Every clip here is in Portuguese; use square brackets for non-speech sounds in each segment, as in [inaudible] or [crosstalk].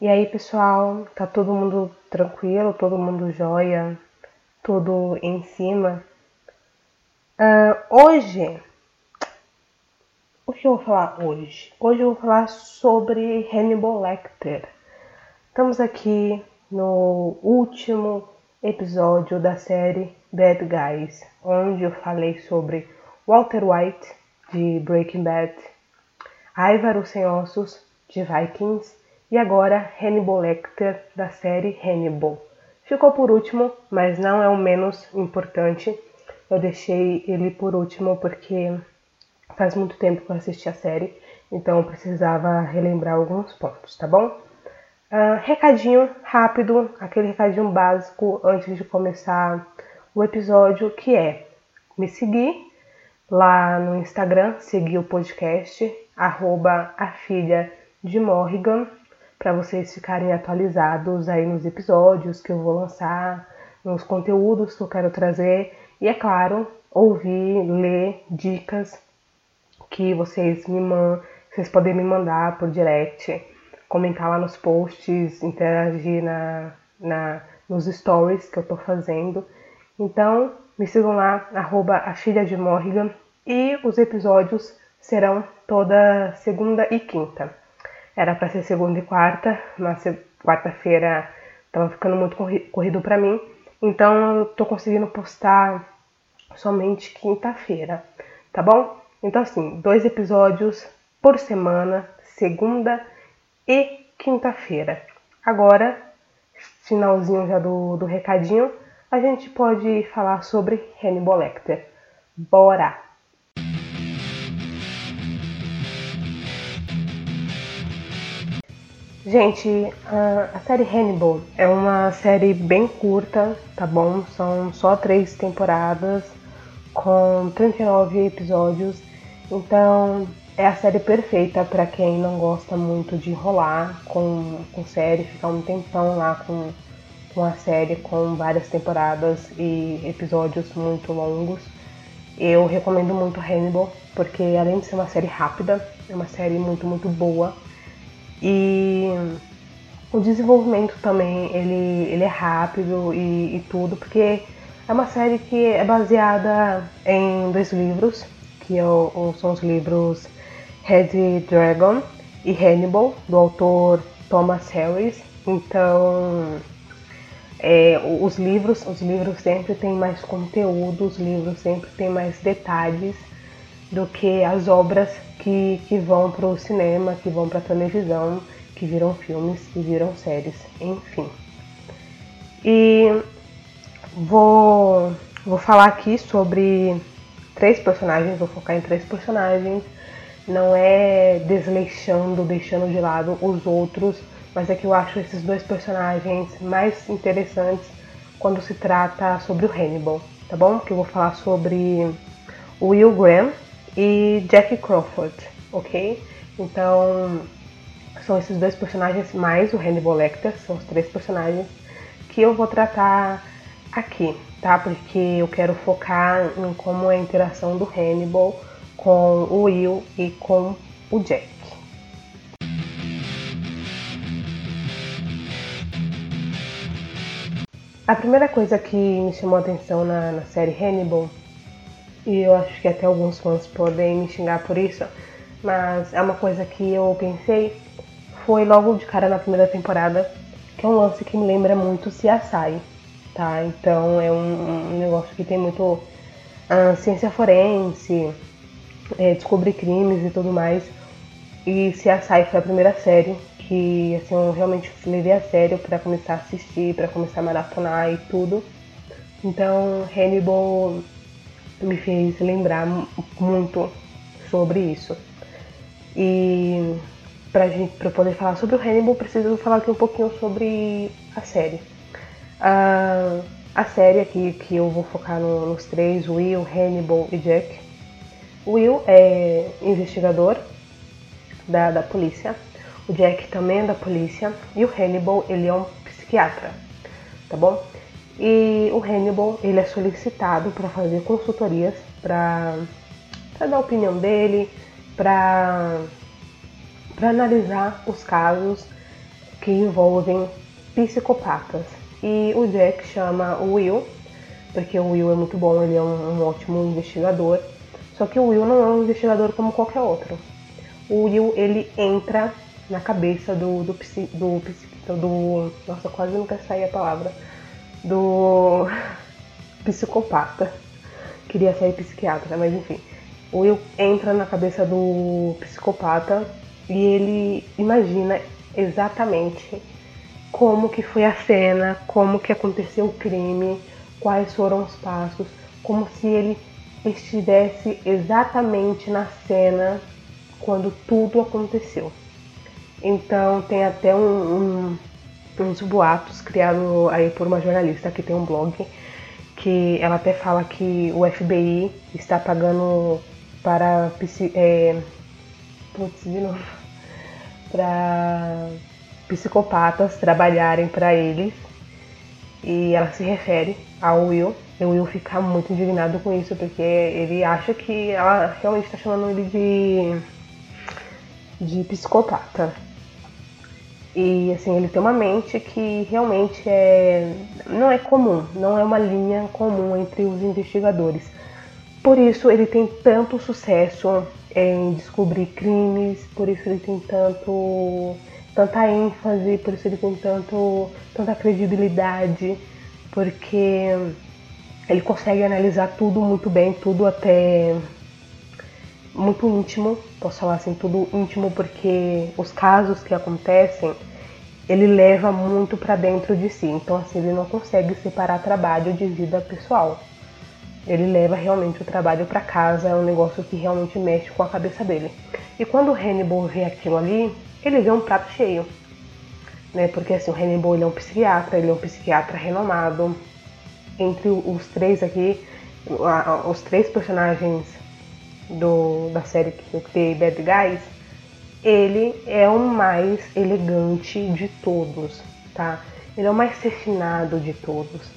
E aí, pessoal, tá todo mundo tranquilo, todo mundo jóia, tudo em cima? Uh, hoje, o que eu vou falar hoje? Hoje eu vou falar sobre Hannibal Lecter. Estamos aqui no último episódio da série Bad Guys, onde eu falei sobre Walter White de Breaking Bad, Ivar Sem Ossos de Vikings e agora Hannibal Lecter da série Hannibal. Ficou por último, mas não é o menos importante. Eu deixei ele por último porque faz muito tempo que eu assisti a série, então eu precisava relembrar alguns pontos, tá bom? Uh, recadinho rápido, aquele recadinho básico antes de começar o episódio, que é me seguir lá no Instagram, seguir o podcast, arroba a filha de Morrigan, para vocês ficarem atualizados aí nos episódios que eu vou lançar, nos conteúdos que eu quero trazer e, é claro, ouvir, ler dicas que vocês me mandam, vocês podem me mandar por direct comentar lá nos posts, interagir na, na, nos stories que eu tô fazendo. Então, me sigam lá, arroba a filha de Morrigan, e os episódios serão toda segunda e quinta. Era para ser segunda e quarta, mas quarta-feira tava ficando muito corrido para mim, então eu tô conseguindo postar somente quinta-feira, tá bom? Então assim, dois episódios por semana, segunda e quinta-feira. Agora, finalzinho já do, do recadinho, a gente pode falar sobre Hannibal Lecter. Bora! Gente, a, série Hannibal é uma série bem curta, tá bom? São só três temporadas com 39 episódios. Então, é a série perfeita para quem não gosta muito de enrolar com, com série, ficar um tempão lá com, com a série com várias temporadas e episódios muito longos. Eu recomendo muito Hannibal, porque além de ser uma série rápida, é uma série muito, muito boa. E o desenvolvimento também, ele, ele é rápido e, e tudo, porque é uma série que é baseada em dois livros, que é são os livros Red Dragon e Hannibal, do autor Thomas Harris. Então, é, os livros, os livros sempre têm mais conteúdo, os livros sempre têm mais detalhes do que as obras que, que vão para o cinema, que vão para a televisão, que viram filmes, que viram séries, enfim. E vou, vou falar aqui sobre três personagens, vou focar em três personagens não é desleixando, deixando de lado os outros, mas é que eu acho esses dois personagens mais interessantes quando se trata sobre o Hannibal, tá bom? Que eu vou falar sobre Will Graham e Jack Crawford, ok? Então, são esses dois personagens mais o Hannibal Lecter, são os três personagens que eu vou tratar aqui, tá? Porque eu quero focar em como é a interação do Hannibal com o Will e com o Jack. A primeira coisa que me chamou a atenção na, na série Hannibal, e eu acho que até alguns fãs podem me xingar por isso, mas é uma coisa que eu pensei, foi logo de cara na primeira temporada, que é um lance que me lembra muito CSI, tá? Então é um, um negócio que tem muito uh, ciência forense, é, descobrir crimes e tudo mais. E CSI foi a primeira série que assim, eu realmente levei a sério para começar a assistir, para começar a maratonar e tudo. Então Hannibal me fez lembrar muito sobre isso. E pra, gente, pra poder falar sobre o Hannibal, preciso falar aqui um pouquinho sobre a série. Uh, a série aqui que eu vou focar no, nos três, Will, Hannibal e Jack, Will é investigador da, da polícia, o Jack também é da polícia e o Hannibal ele é um psiquiatra, tá bom? E o Hannibal ele é solicitado para fazer consultorias para dar a opinião dele, para analisar os casos que envolvem psicopatas. E o Jack chama o Will, porque o Will é muito bom, ele é um, um ótimo investigador. Só que o Will não é um investigador como qualquer outro. O Will ele entra na cabeça do do, do, do, nossa quase nunca sai a palavra do psicopata. Queria sair psiquiatra, mas enfim. O Will entra na cabeça do psicopata e ele imagina exatamente como que foi a cena, como que aconteceu o crime, quais foram os passos, como se ele estivesse exatamente na cena quando tudo aconteceu. Então tem até um, um, uns boatos criados aí por uma jornalista que tem um blog que ela até fala que o FBI está pagando para é, putz, de novo, [laughs] para psicopatas trabalharem para eles e ela se refere ao Will. E o Will fica muito indignado com isso porque ele acha que ela realmente está chamando ele de de psicopata. E assim, ele tem uma mente que realmente é não é comum, não é uma linha comum entre os investigadores. Por isso ele tem tanto sucesso em descobrir crimes, por isso ele tem tanto tanta ênfase, por isso ele tem tanto tanta credibilidade, porque ele consegue analisar tudo muito bem, tudo até muito íntimo, posso falar assim, tudo íntimo porque os casos que acontecem ele leva muito para dentro de si, então assim ele não consegue separar trabalho de vida pessoal. Ele leva realmente o trabalho para casa, é um negócio que realmente mexe com a cabeça dele. E quando o Hannibal vê aquilo ali, ele vê um prato cheio, né? Porque assim o Hannibal ele é um psiquiatra, ele é um psiquiatra renomado. Entre os três aqui, os três personagens do, da série que eu criei, Bad Guys, ele é o mais elegante de todos, tá? Ele é o mais refinado de todos.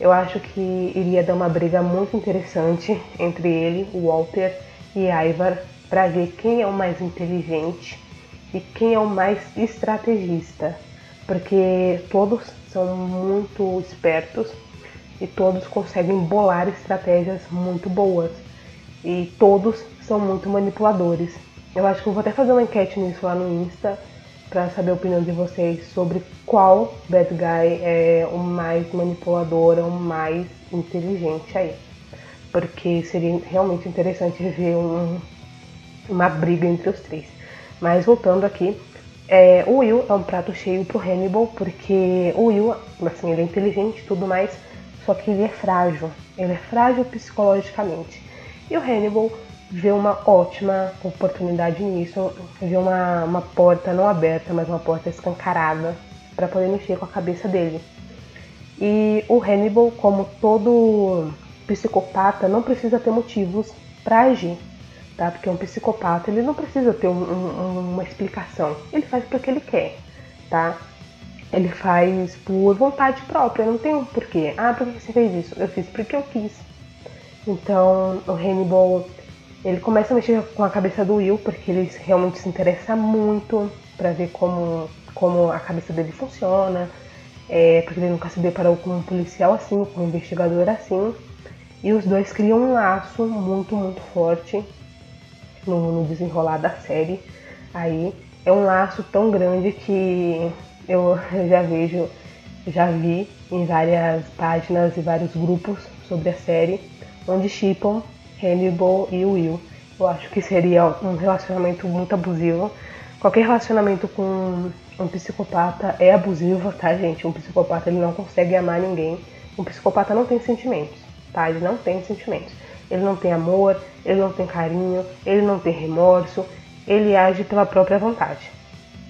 Eu acho que iria dar uma briga muito interessante entre ele, Walter e Ivar, para ver quem é o mais inteligente e quem é o mais estrategista, porque todos são muito espertos e todos conseguem bolar estratégias muito boas e todos são muito manipuladores. Eu acho que eu vou até fazer uma enquete nisso lá no Insta para saber a opinião de vocês sobre qual bad guy é o mais manipulador, o mais inteligente aí. Porque seria realmente interessante ver um, uma briga entre os três. Mas voltando aqui, é, o Will é um prato cheio pro Hannibal, porque o Will, assim, ele é inteligente e tudo mais, só que ele é frágil. Ele é frágil psicologicamente. E o Hannibal vê uma ótima oportunidade nisso, vê uma, uma porta não aberta, mas uma porta escancarada para poder mexer com a cabeça dele. E o Hannibal, como todo psicopata, não precisa ter motivos para agir tá? Porque um psicopata ele não precisa ter um, um, uma explicação, ele faz porque ele quer, tá? Ele faz por vontade própria, não tem um porquê. Ah, por que você fez isso? Eu fiz porque eu quis. Então o Hannibal ele começa a mexer com a cabeça do Will porque ele realmente se interessa muito para ver como, como a cabeça dele funciona, é, porque ele nunca se deparou com um policial assim, com um investigador assim. E os dois criam um laço muito, muito forte no, no desenrolar da série. Aí é um laço tão grande que eu [laughs] já vejo, já vi em várias páginas e vários grupos sobre a série, onde chipam Hannibal e Will. Eu acho que seria um relacionamento muito abusivo. Qualquer relacionamento com um psicopata é abusivo, tá, gente? Um psicopata ele não consegue amar ninguém. Um psicopata não tem sentimentos, tá? Ele não tem sentimentos ele não tem amor, ele não tem carinho, ele não tem remorso, ele age pela própria vontade.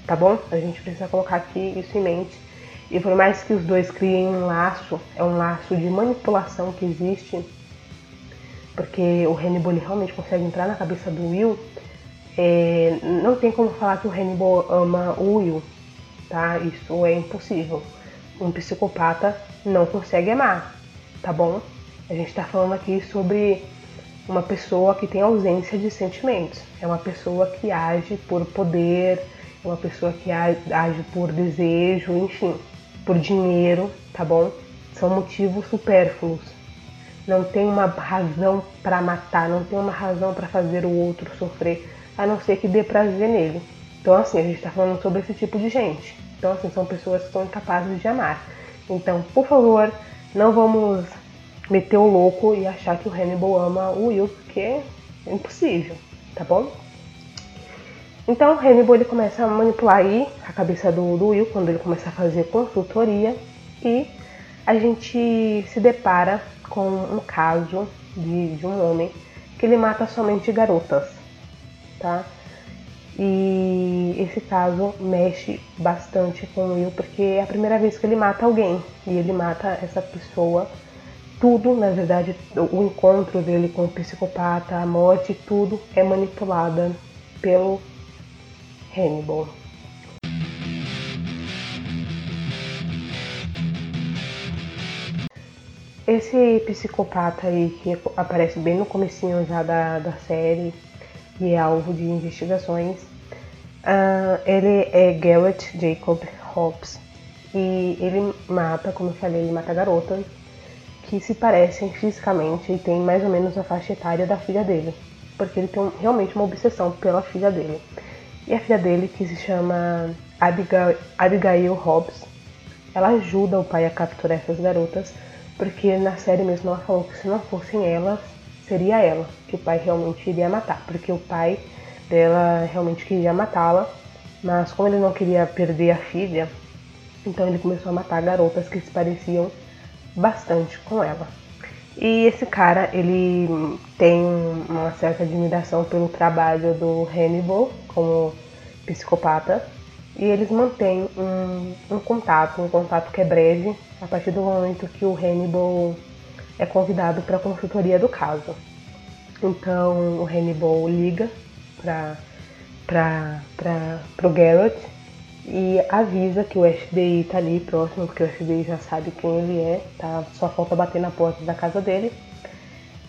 Tá bom? A gente precisa colocar aqui isso em mente. E por mais que os dois criem um laço, é um laço de manipulação que existe, porque o Hannibal realmente consegue entrar na cabeça do Will, é, não tem como falar que o Hannibal ama o Will, tá? Isso é impossível. Um psicopata não consegue amar, tá bom? A gente está falando aqui sobre uma pessoa que tem ausência de sentimentos. É uma pessoa que age por poder, é uma pessoa que age por desejo, enfim, por dinheiro, tá bom? São motivos supérfluos. Não tem uma razão para matar, não tem uma razão para fazer o outro sofrer, a não ser que dê prazer nele. Então, assim, a gente está falando sobre esse tipo de gente. Então, assim, são pessoas que são incapazes de amar. Então, por favor, não vamos meter o louco e achar que o Hannibal ama o Will, porque é impossível, tá bom? Então, o Hannibal ele começa a manipular aí a cabeça do, do Will quando ele começa a fazer consultoria e a gente se depara com um caso de, de um homem que ele mata somente garotas, tá? E esse caso mexe bastante com Will, porque é a primeira vez que ele mata alguém. E ele mata essa pessoa. Tudo, na verdade, o encontro dele com o psicopata, a morte, tudo é manipulada pelo Hannibal. Esse psicopata aí que aparece bem no comecinho já da, da série e é alvo de investigações, Uh, ele é Garrett Jacob Hobbs e ele mata, como eu falei, ele mata garotas que se parecem fisicamente e tem mais ou menos a faixa etária da filha dele, porque ele tem realmente uma obsessão pela filha dele. E a filha dele, que se chama Abigail, Abigail Hobbs, ela ajuda o pai a capturar essas garotas, porque na série mesmo ela falou que se não fossem elas, seria ela que o pai realmente iria matar, porque o pai dela realmente queria matá-la, mas como ele não queria perder a filha, então ele começou a matar garotas que se pareciam bastante com ela. E esse cara, ele tem uma certa admiração pelo trabalho do Hannibal como psicopata e eles mantêm um, um contato, um contato que é breve, a partir do momento que o Hannibal é convidado para a consultoria do caso. Então o Hannibal liga para o Garrett e avisa que o FBI tá ali próximo, porque o FBI já sabe quem ele é, tá? Só falta bater na porta da casa dele.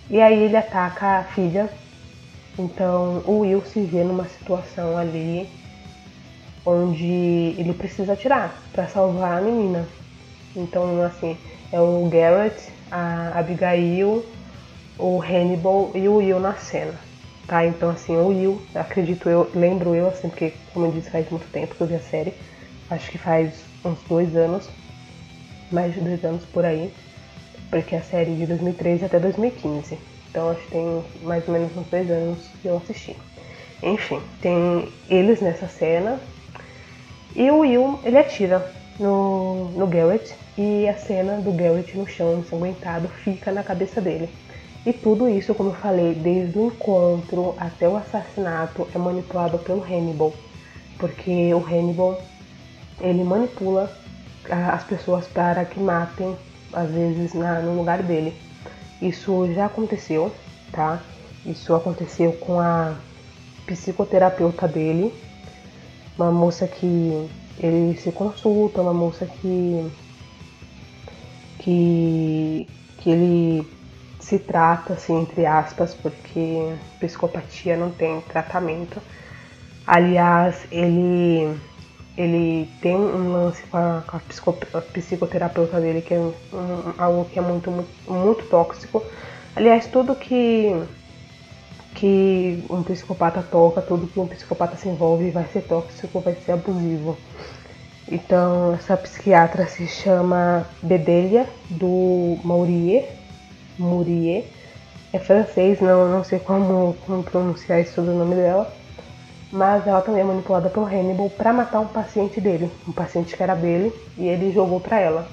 E aí ele ataca a filha. Então o Will se vê numa situação ali onde ele precisa atirar para salvar a menina. Então assim, é o Garrett, a Abigail, o Hannibal e o Will na cena. Tá? Então, assim, o Will, acredito eu, lembro eu, assim, porque, como eu disse, faz muito tempo que eu vi a série. Acho que faz uns dois anos, mais de dois anos por aí, porque a série é de 2013 até 2015. Então, acho que tem mais ou menos uns dois anos que eu assisti. Enfim, tem eles nessa cena. E o Will, ele atira no, no Garrett e a cena do Garrett no chão ensanguentado fica na cabeça dele. E tudo isso, como eu falei, desde o encontro até o assassinato, é manipulado pelo Hannibal. Porque o Hannibal, ele manipula as pessoas para que matem, às vezes, na, no lugar dele. Isso já aconteceu, tá? Isso aconteceu com a psicoterapeuta dele, uma moça que ele se consulta, uma moça que que, que ele se trata, assim, entre aspas, porque psicopatia não tem tratamento. Aliás, ele, ele tem um lance com a, com a, psicoterapeuta dele que é um, um, algo que é muito, muito, muito tóxico. Aliás, tudo que, que um psicopata toca, tudo que um psicopata se envolve vai ser tóxico, vai ser abusivo. Então, essa psiquiatra se chama Bedelia, do Maurier, Murier. É francês, não, não sei como, como pronunciar esse sobrenome dela. Mas ela também é manipulada pelo Hannibal para matar um paciente dele, um paciente que era dele, e ele jogou para ela.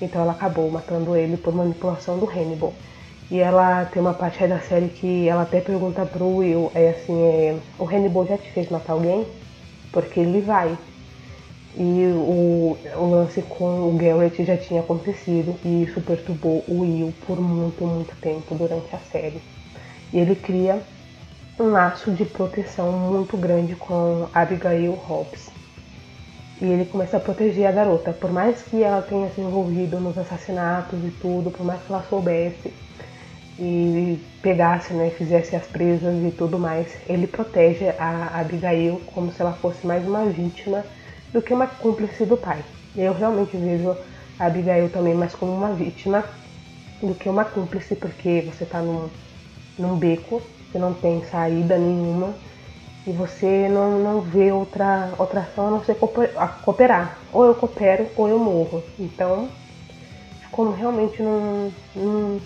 Então ela acabou matando ele por manipulação do Hannibal. E ela tem uma parte aí da série que ela até pergunta pro Will, é assim, é, o Hannibal já te fez matar alguém? Porque ele vai. E o, o lance com o Garrett já tinha acontecido e isso perturbou o Will por muito, muito tempo durante a série. E ele cria um laço de proteção muito grande com Abigail Hobbs. E ele começa a proteger a garota, por mais que ela tenha se envolvido nos assassinatos e tudo, por mais que ela soubesse, e pegasse, né, fizesse as presas e tudo mais, ele protege a Abigail como se ela fosse mais uma vítima do que uma cúmplice do pai. Eu realmente vejo a Abigail também mais como uma vítima do que uma cúmplice, porque você está num, num beco, você não tem saída nenhuma e você não, não vê outra, outra ação a não ser cooperar. Ou eu coopero ou eu morro. Então, ficou realmente num, num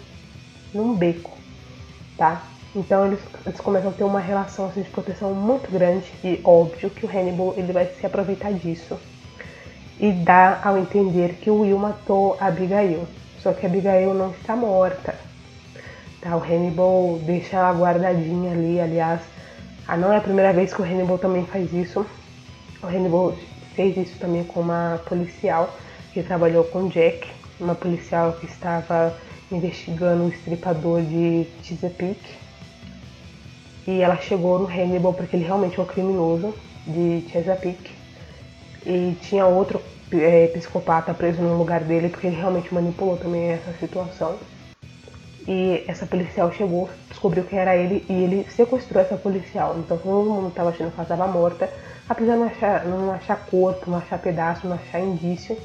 num beco, tá? Então eles, eles começam a ter uma relação assim, de proteção muito grande e óbvio que o Hannibal ele vai se aproveitar disso e dá ao entender que o Will matou a Abigail. Só que a Abigail não está morta. Tá? O Hannibal deixa ela guardadinha ali, aliás, ah, não é a primeira vez que o Hannibal também faz isso. O Hannibal fez isso também com uma policial que trabalhou com Jack, uma policial que estava investigando o estripador de Chesapeake. E ela chegou no Hannibal porque ele realmente é o criminoso de Chesapeake. E tinha outro é, psicopata preso no lugar dele porque ele realmente manipulou também essa situação. E essa policial chegou, descobriu que era ele e ele sequestrou essa policial. Então todo mundo estava achando que ela estava morta, apesar de não achar, não achar corpo, não achar pedaço, não achar indício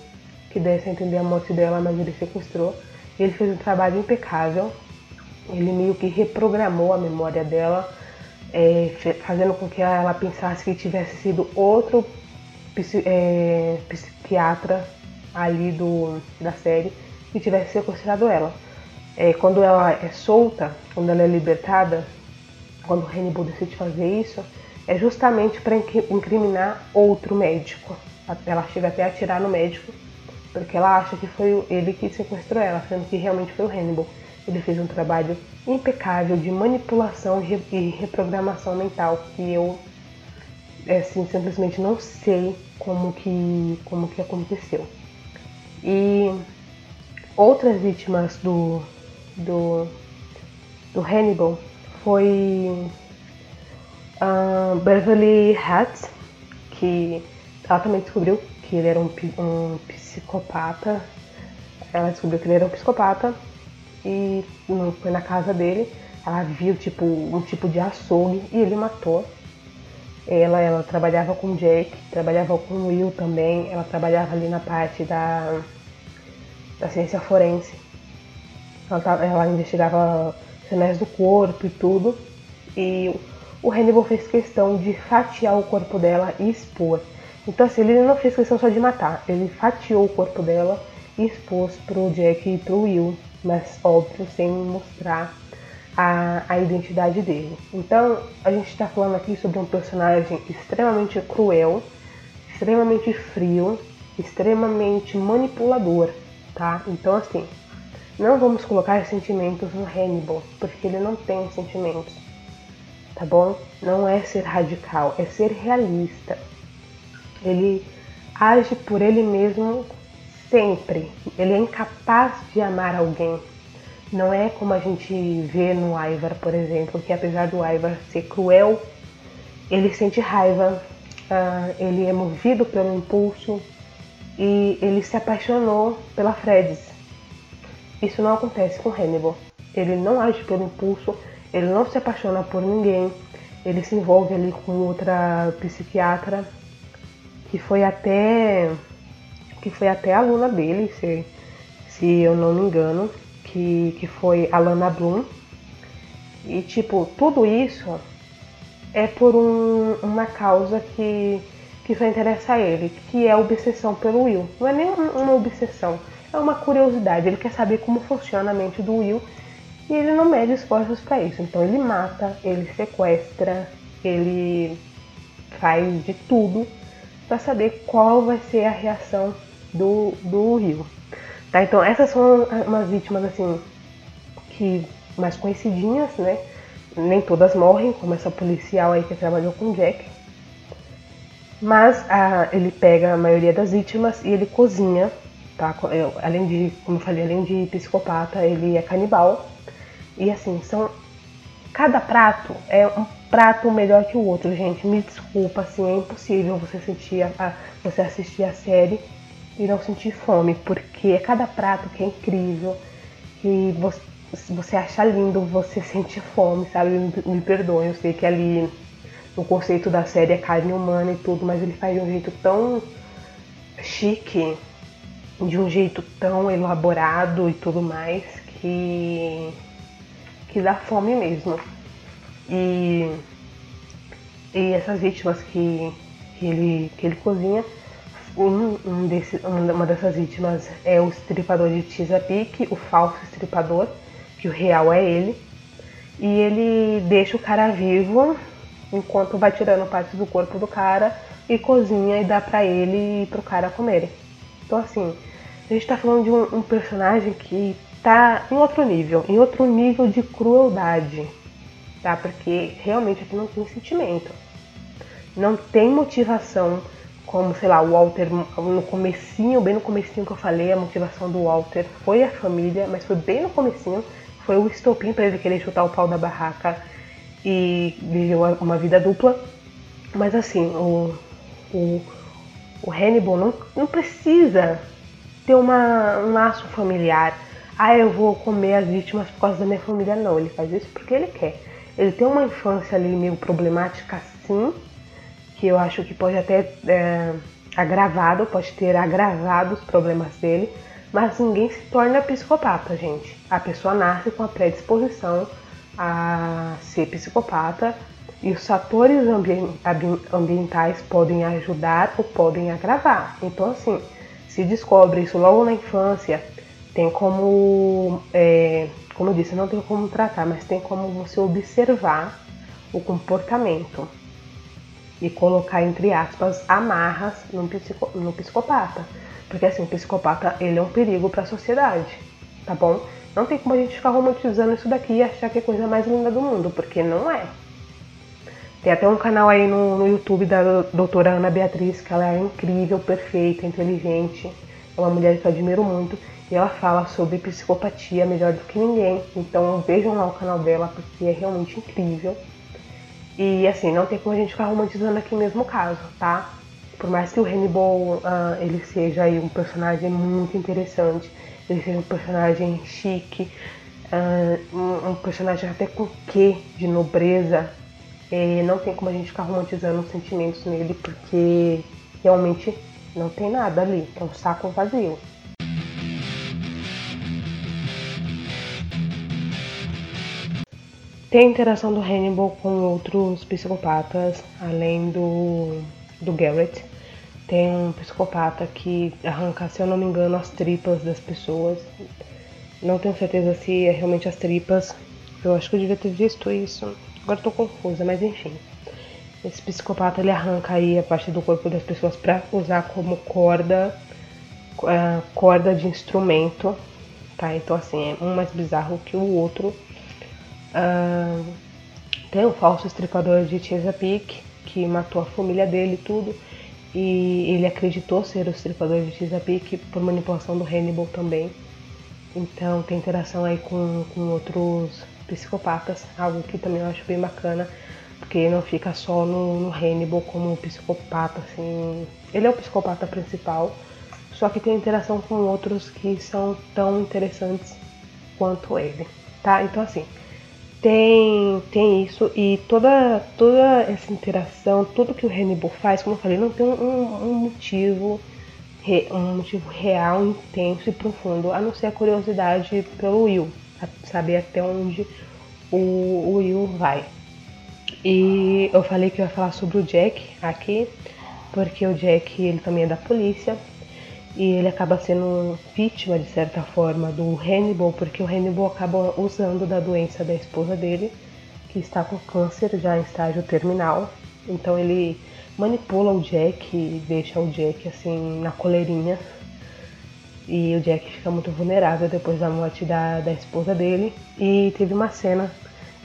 que desse a entender a morte dela, mas ele sequestrou. Ele fez um trabalho impecável. Ele meio que reprogramou a memória dela, é, fazendo com que ela pensasse que tivesse sido outro é, psiquiatra ali do, da série que tivesse sequestrado ela. É, quando ela é solta, quando ela é libertada, quando o Hannibal decide fazer isso, é justamente para incriminar outro médico. Ela chega até a atirar no médico porque ela acha que foi ele que sequestrou ela, sendo que realmente foi o Hannibal. Ele fez um trabalho impecável de manipulação e reprogramação mental que eu assim, simplesmente não sei como que, como que aconteceu. E outras vítimas do, do, do Hannibal foi uh, Beverly Hatz, que ela também descobriu que ele era um, um psicopata. Ela descobriu que ele era um psicopata e foi na casa dele. Ela viu tipo um tipo de açougue e ele matou. Ela, ela trabalhava com Jake, trabalhava com Will também. Ela trabalhava ali na parte da, da ciência forense. Ela, ela investigava sinais do corpo e tudo. E o Hannibal fez questão de fatiar o corpo dela e expor. Então assim, ele não fez questão só de matar, ele fatiou o corpo dela e expôs pro Jack e pro Will, mas óbvio, sem mostrar a, a identidade dele. Então a gente está falando aqui sobre um personagem extremamente cruel, extremamente frio, extremamente manipulador, tá? Então assim, não vamos colocar sentimentos no Hannibal, porque ele não tem sentimentos, tá bom? Não é ser radical, é ser realista. Ele age por ele mesmo sempre. Ele é incapaz de amar alguém. Não é como a gente vê no Ivar, por exemplo, que apesar do Ivar ser cruel, ele sente raiva, uh, ele é movido pelo impulso e ele se apaixonou pela Fredes. Isso não acontece com Hannibal. Ele não age pelo impulso, ele não se apaixona por ninguém, ele se envolve ali com outra psiquiatra que foi até que foi até aluna dele, se, se eu não me engano, que, que foi a Lana Bloom. E tipo, tudo isso é por um, uma causa que, que só interessa a ele, que é a obsessão pelo Will. Não é nem uma obsessão, é uma curiosidade. Ele quer saber como funciona a mente do Will e ele não mede esforços para isso. Então ele mata, ele sequestra, ele faz de tudo para saber qual vai ser a reação do, do rio. Tá? Então essas são umas vítimas assim que mais conhecidinhas, né? Nem todas morrem, como essa policial aí que trabalhou com Jack. Mas a, ele pega a maioria das vítimas e ele cozinha, tá? Além de, como eu falei, além de psicopata, ele é canibal. E assim, são cada prato é um prato melhor que o outro, gente. Me desculpa, assim, é impossível você sentir a, você assistir a série e não sentir fome, porque é cada prato que é incrível, que você, você acha lindo, você sente fome, sabe? Me, me perdoe, eu sei que ali no conceito da série é carne humana e tudo, mas ele faz de um jeito tão chique, de um jeito tão elaborado e tudo mais, que, que dá fome mesmo. E, e essas vítimas que, que, ele, que ele cozinha, um, um desse, uma dessas vítimas é o estripador de Chesapeake, o falso estripador, que o real é ele. E ele deixa o cara vivo enquanto vai tirando partes do corpo do cara e cozinha e dá pra ele e pro cara comerem. Então assim, a gente tá falando de um, um personagem que tá em outro nível, em outro nível de crueldade, tá? Porque realmente aqui não tem sentimento. Não tem motivação como, sei lá, o Walter no comecinho, bem no comecinho que eu falei, a motivação do Walter foi a família, mas foi bem no comecinho, foi o estopim para ele querer chutar o pau da barraca e viver uma vida dupla. Mas assim, o, o, o Hannibal não, não precisa ter uma, um laço familiar. Ah, eu vou comer as vítimas por causa da minha família. Não, ele faz isso porque ele quer. Ele tem uma infância ali meio problemática, sim, que eu acho que pode até é, agravado, pode ter agravado os problemas dele, mas ninguém se torna psicopata, gente. A pessoa nasce com a predisposição a ser psicopata e os fatores ambientais podem ajudar ou podem agravar. Então, assim, se descobre isso logo na infância, tem como, é, como eu disse, não tem como tratar, mas tem como você observar o comportamento e colocar entre aspas amarras no, psico, no psicopata. Porque assim, o psicopata ele é um perigo para a sociedade, tá bom? Não tem como a gente ficar romantizando isso daqui e achar que é a coisa mais linda do mundo, porque não é. Tem até um canal aí no, no YouTube da doutora Ana Beatriz, que ela é incrível, perfeita, inteligente, é uma mulher que eu admiro muito, e ela fala sobre psicopatia melhor do que ninguém. Então vejam lá o canal dela, porque é realmente incrível. E assim, não tem como a gente ficar romantizando aqui mesmo caso, tá? Por mais que o Hannibal uh, ele seja aí um personagem muito interessante, ele seja um personagem chique, uh, um, um, personagem até com quê de nobreza, eh, não tem como a gente ficar romantizando os sentimentos nele, porque realmente não tem nada ali, é um saco vazio. Tem a interação do Hannibal com outros psicopatas, além do, do Garrett. Tem um psicopata que arranca, se eu não me engano, as tripas das pessoas. Não tenho certeza se é realmente as tripas. Eu acho que eu devia ter visto isso. Agora tô confusa, mas enfim. Esse psicopata ele arranca aí a parte do corpo das pessoas para usar como corda, uh, corda de instrumento, tá? Então assim, é um mais bizarro que o outro. Tem o falso estripador de Chesapeake, que matou a família dele e tudo. E ele acreditou ser o estripador de Chesapeake por manipulação do Hannibal também. Então tem interação aí com, com outros psicopatas, algo que também eu acho bem bacana, porque não fica só no, no Hannibal como um psicopata, assim. Ele é o psicopata principal, só que tem interação com outros que são tão interessantes quanto ele, tá? Então assim, tem, tem isso e toda, toda essa interação, tudo que o Hannibal faz, como eu falei, não tem um, um motivo um motivo real, intenso e profundo, a não ser a curiosidade pelo Will, saber até onde o, o Will vai. E eu falei que eu ia falar sobre o Jack aqui, porque o Jack ele também é da polícia e ele acaba sendo vítima de certa forma do Hannibal, porque o Hannibal acaba usando da doença da esposa dele, que está com câncer já em estágio terminal. Então ele manipula o Jack e deixa o Jack assim na coleirinha. E o Jack fica muito vulnerável depois da morte da, da esposa dele. E teve uma cena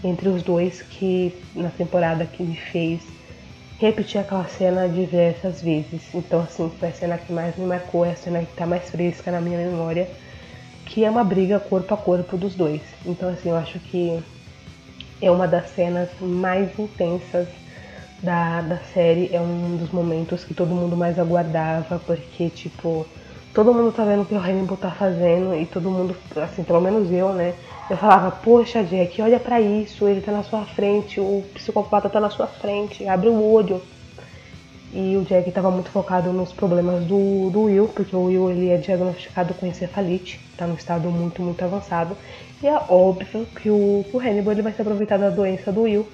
entre os dois que na temporada que me fez repetir aquela cena diversas vezes. Então, assim, foi a cena que mais me marcou, é a cena que tá mais fresca na minha memória, que é uma briga corpo a corpo dos dois. Então, assim, eu acho que é uma das cenas mais intensas da, da série, é um dos momentos que todo mundo mais aguardava, porque, tipo, todo mundo tá vendo o que o Hannibal tá fazendo e todo mundo, assim, pelo menos eu, né? Eu falava, poxa Jack, olha para isso, ele tá na sua frente, o psicopata tá na sua frente, abre o olho. E o Jack estava muito focado nos problemas do, do Will, porque o Will ele é diagnosticado com encefalite, está num estado muito, muito avançado. E é óbvio que o, o Hannibal ele vai se aproveitar da doença do Will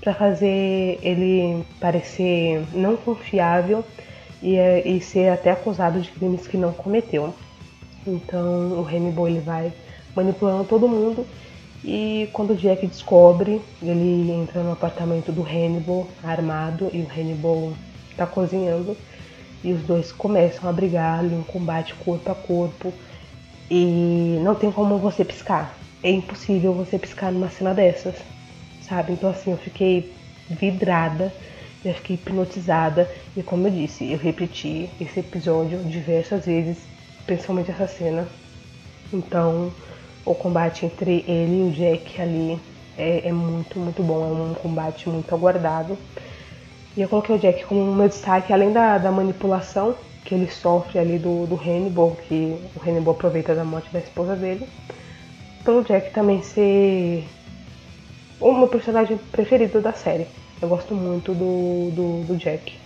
para fazer ele parecer não confiável e, é, e ser até acusado de crimes que não cometeu. Então o Hannibal ele vai manipulando todo mundo e quando o Jack descobre, ele entra no apartamento do Hannibal armado e o Hannibal tá cozinhando e os dois começam a brigar ali, um combate corpo a corpo e não tem como você piscar. É impossível você piscar numa cena dessas, sabe? Então assim, eu fiquei vidrada, eu fiquei hipnotizada e como eu disse, eu repeti esse episódio diversas vezes, principalmente essa cena. Então, o combate entre ele e o Jack ali é, é muito, muito bom, é um combate muito aguardado. E eu coloquei o Jack como meu destaque, além da, da manipulação que ele sofre ali do, do Hannibal, que o Hannibal aproveita da morte da esposa dele, pelo Jack também ser o meu personagem preferido da série. Eu gosto muito do, do, do Jack.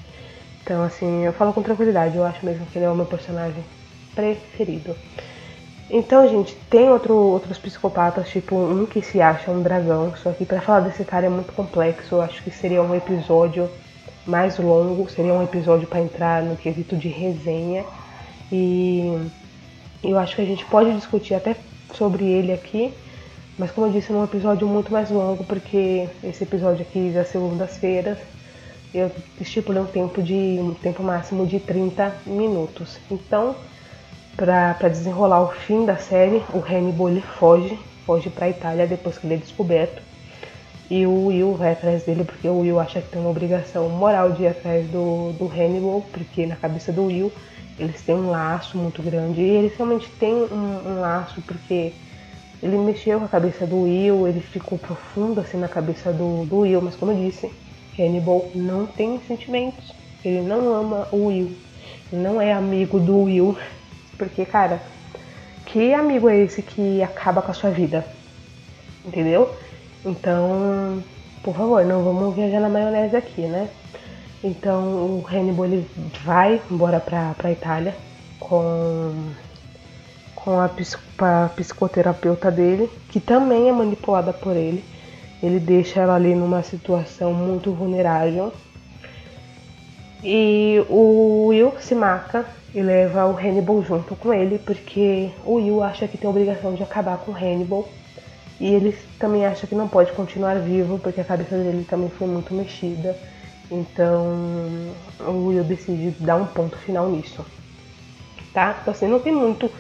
Então, assim, eu falo com tranquilidade, eu acho mesmo que ele é o meu personagem preferido. Então, gente, tem outro, outros psicopatas, tipo um que se acha um dragão, só que para falar desse cara é muito complexo, eu acho que seria um episódio mais longo, seria um episódio para entrar no quesito de resenha. E eu acho que a gente pode discutir até sobre ele aqui, mas como eu disse, é um episódio muito mais longo, porque esse episódio aqui das segundas-feiras eu estipulei um tempo de um tempo máximo de 30 minutos. Então, para desenrolar o fim da série, o Hannibal ele foge, foge para a Itália depois que ele é descoberto. E o Will vai atrás dele porque o Will acha que tem uma obrigação moral de ir atrás do, do Hannibal, porque na cabeça do Will eles têm um laço muito grande. E eles realmente têm um, um laço porque ele mexeu com a cabeça do Will, ele ficou profundo assim na cabeça do, do Will, mas como eu disse, Hannibal não tem sentimentos. Ele não ama o Will. Não é amigo do Will. Porque, cara, que amigo é esse que acaba com a sua vida? Entendeu? Então, por favor, não vamos viajar na maionese aqui, né? Então o Hannibal ele vai embora pra, pra Itália com, com a, a psicoterapeuta dele, que também é manipulada por ele. Ele deixa ela ali numa situação muito vulnerável. E o Will se mata e leva o Hannibal junto com ele, porque o Will acha que tem a obrigação de acabar com o Hannibal e ele também acha que não pode continuar vivo porque a cabeça dele também foi muito mexida. Então o Will decide dar um ponto final nisso. Tá? Então assim, não tem muito.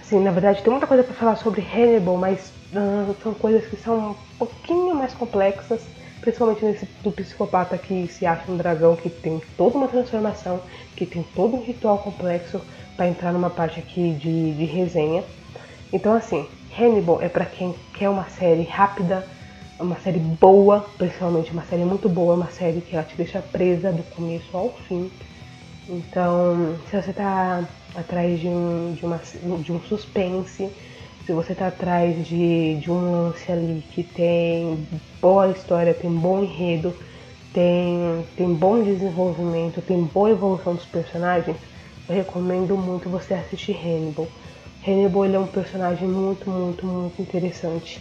Assim, na verdade tem muita coisa para falar sobre Hannibal, mas uh, são coisas que são um pouquinho mais complexas. Principalmente nesse do psicopata que se acha um dragão, que tem toda uma transformação, que tem todo um ritual complexo para entrar numa parte aqui de, de resenha. Então assim, Hannibal é para quem quer uma série rápida, uma série boa, principalmente uma série muito boa, uma série que ela te deixa presa do começo ao fim. Então, se você tá atrás de um, de uma, de um suspense, se você tá atrás de, de um lance ali que tem boa história, tem bom enredo, tem, tem bom desenvolvimento, tem boa evolução dos personagens, eu recomendo muito você assistir Hannibal. Hannibal ele é um personagem muito, muito, muito interessante.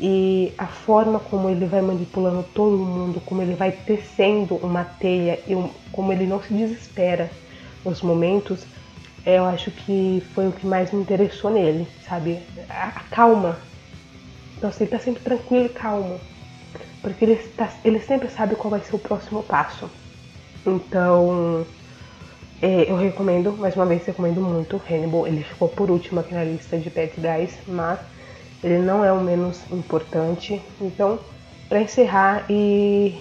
E a forma como ele vai manipulando todo mundo, como ele vai tecendo uma teia e um, como ele não se desespera nos momentos, eu acho que foi o que mais me interessou nele, sabe? A, a calma. Então ele tá sempre tranquilo e calmo. Porque ele, tá, ele sempre sabe qual vai ser o próximo passo. Então, é, eu recomendo, mais uma vez, recomendo muito Hannibal. Ele ficou por último aqui na lista de Bad Guys, mas ele não é o menos importante. Então, para encerrar e,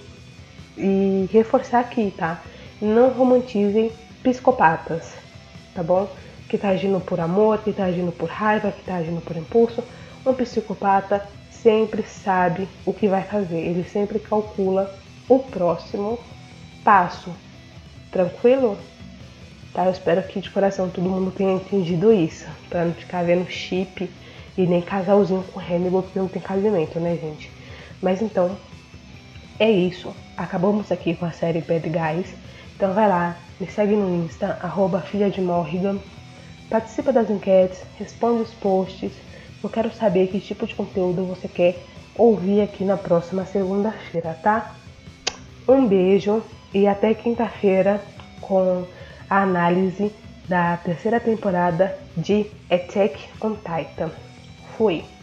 e reforçar aqui, tá? Não romantizem psicopatas, tá bom? Que tá agindo por amor, que tá agindo por raiva, que tá agindo por impulso. Um psicopata sempre sabe o que vai fazer, ele sempre calcula o próximo passo. Tranquilo? tá? Eu espero que de coração todo mundo tenha entendido isso, para não ficar vendo chip e nem casalzinho com Hannibal, porque não tem casamento, né, gente? Mas então, é isso. Acabamos aqui com a série Bad Guys. Então vai lá, me segue no Insta, arroba filha de Morrigan. Participa das enquetes, responde os posts. Eu quero saber que tipo de conteúdo você quer ouvir aqui na próxima segunda-feira, tá? Um beijo e até quinta-feira com a análise da terceira temporada de Attack on Titan. Fui!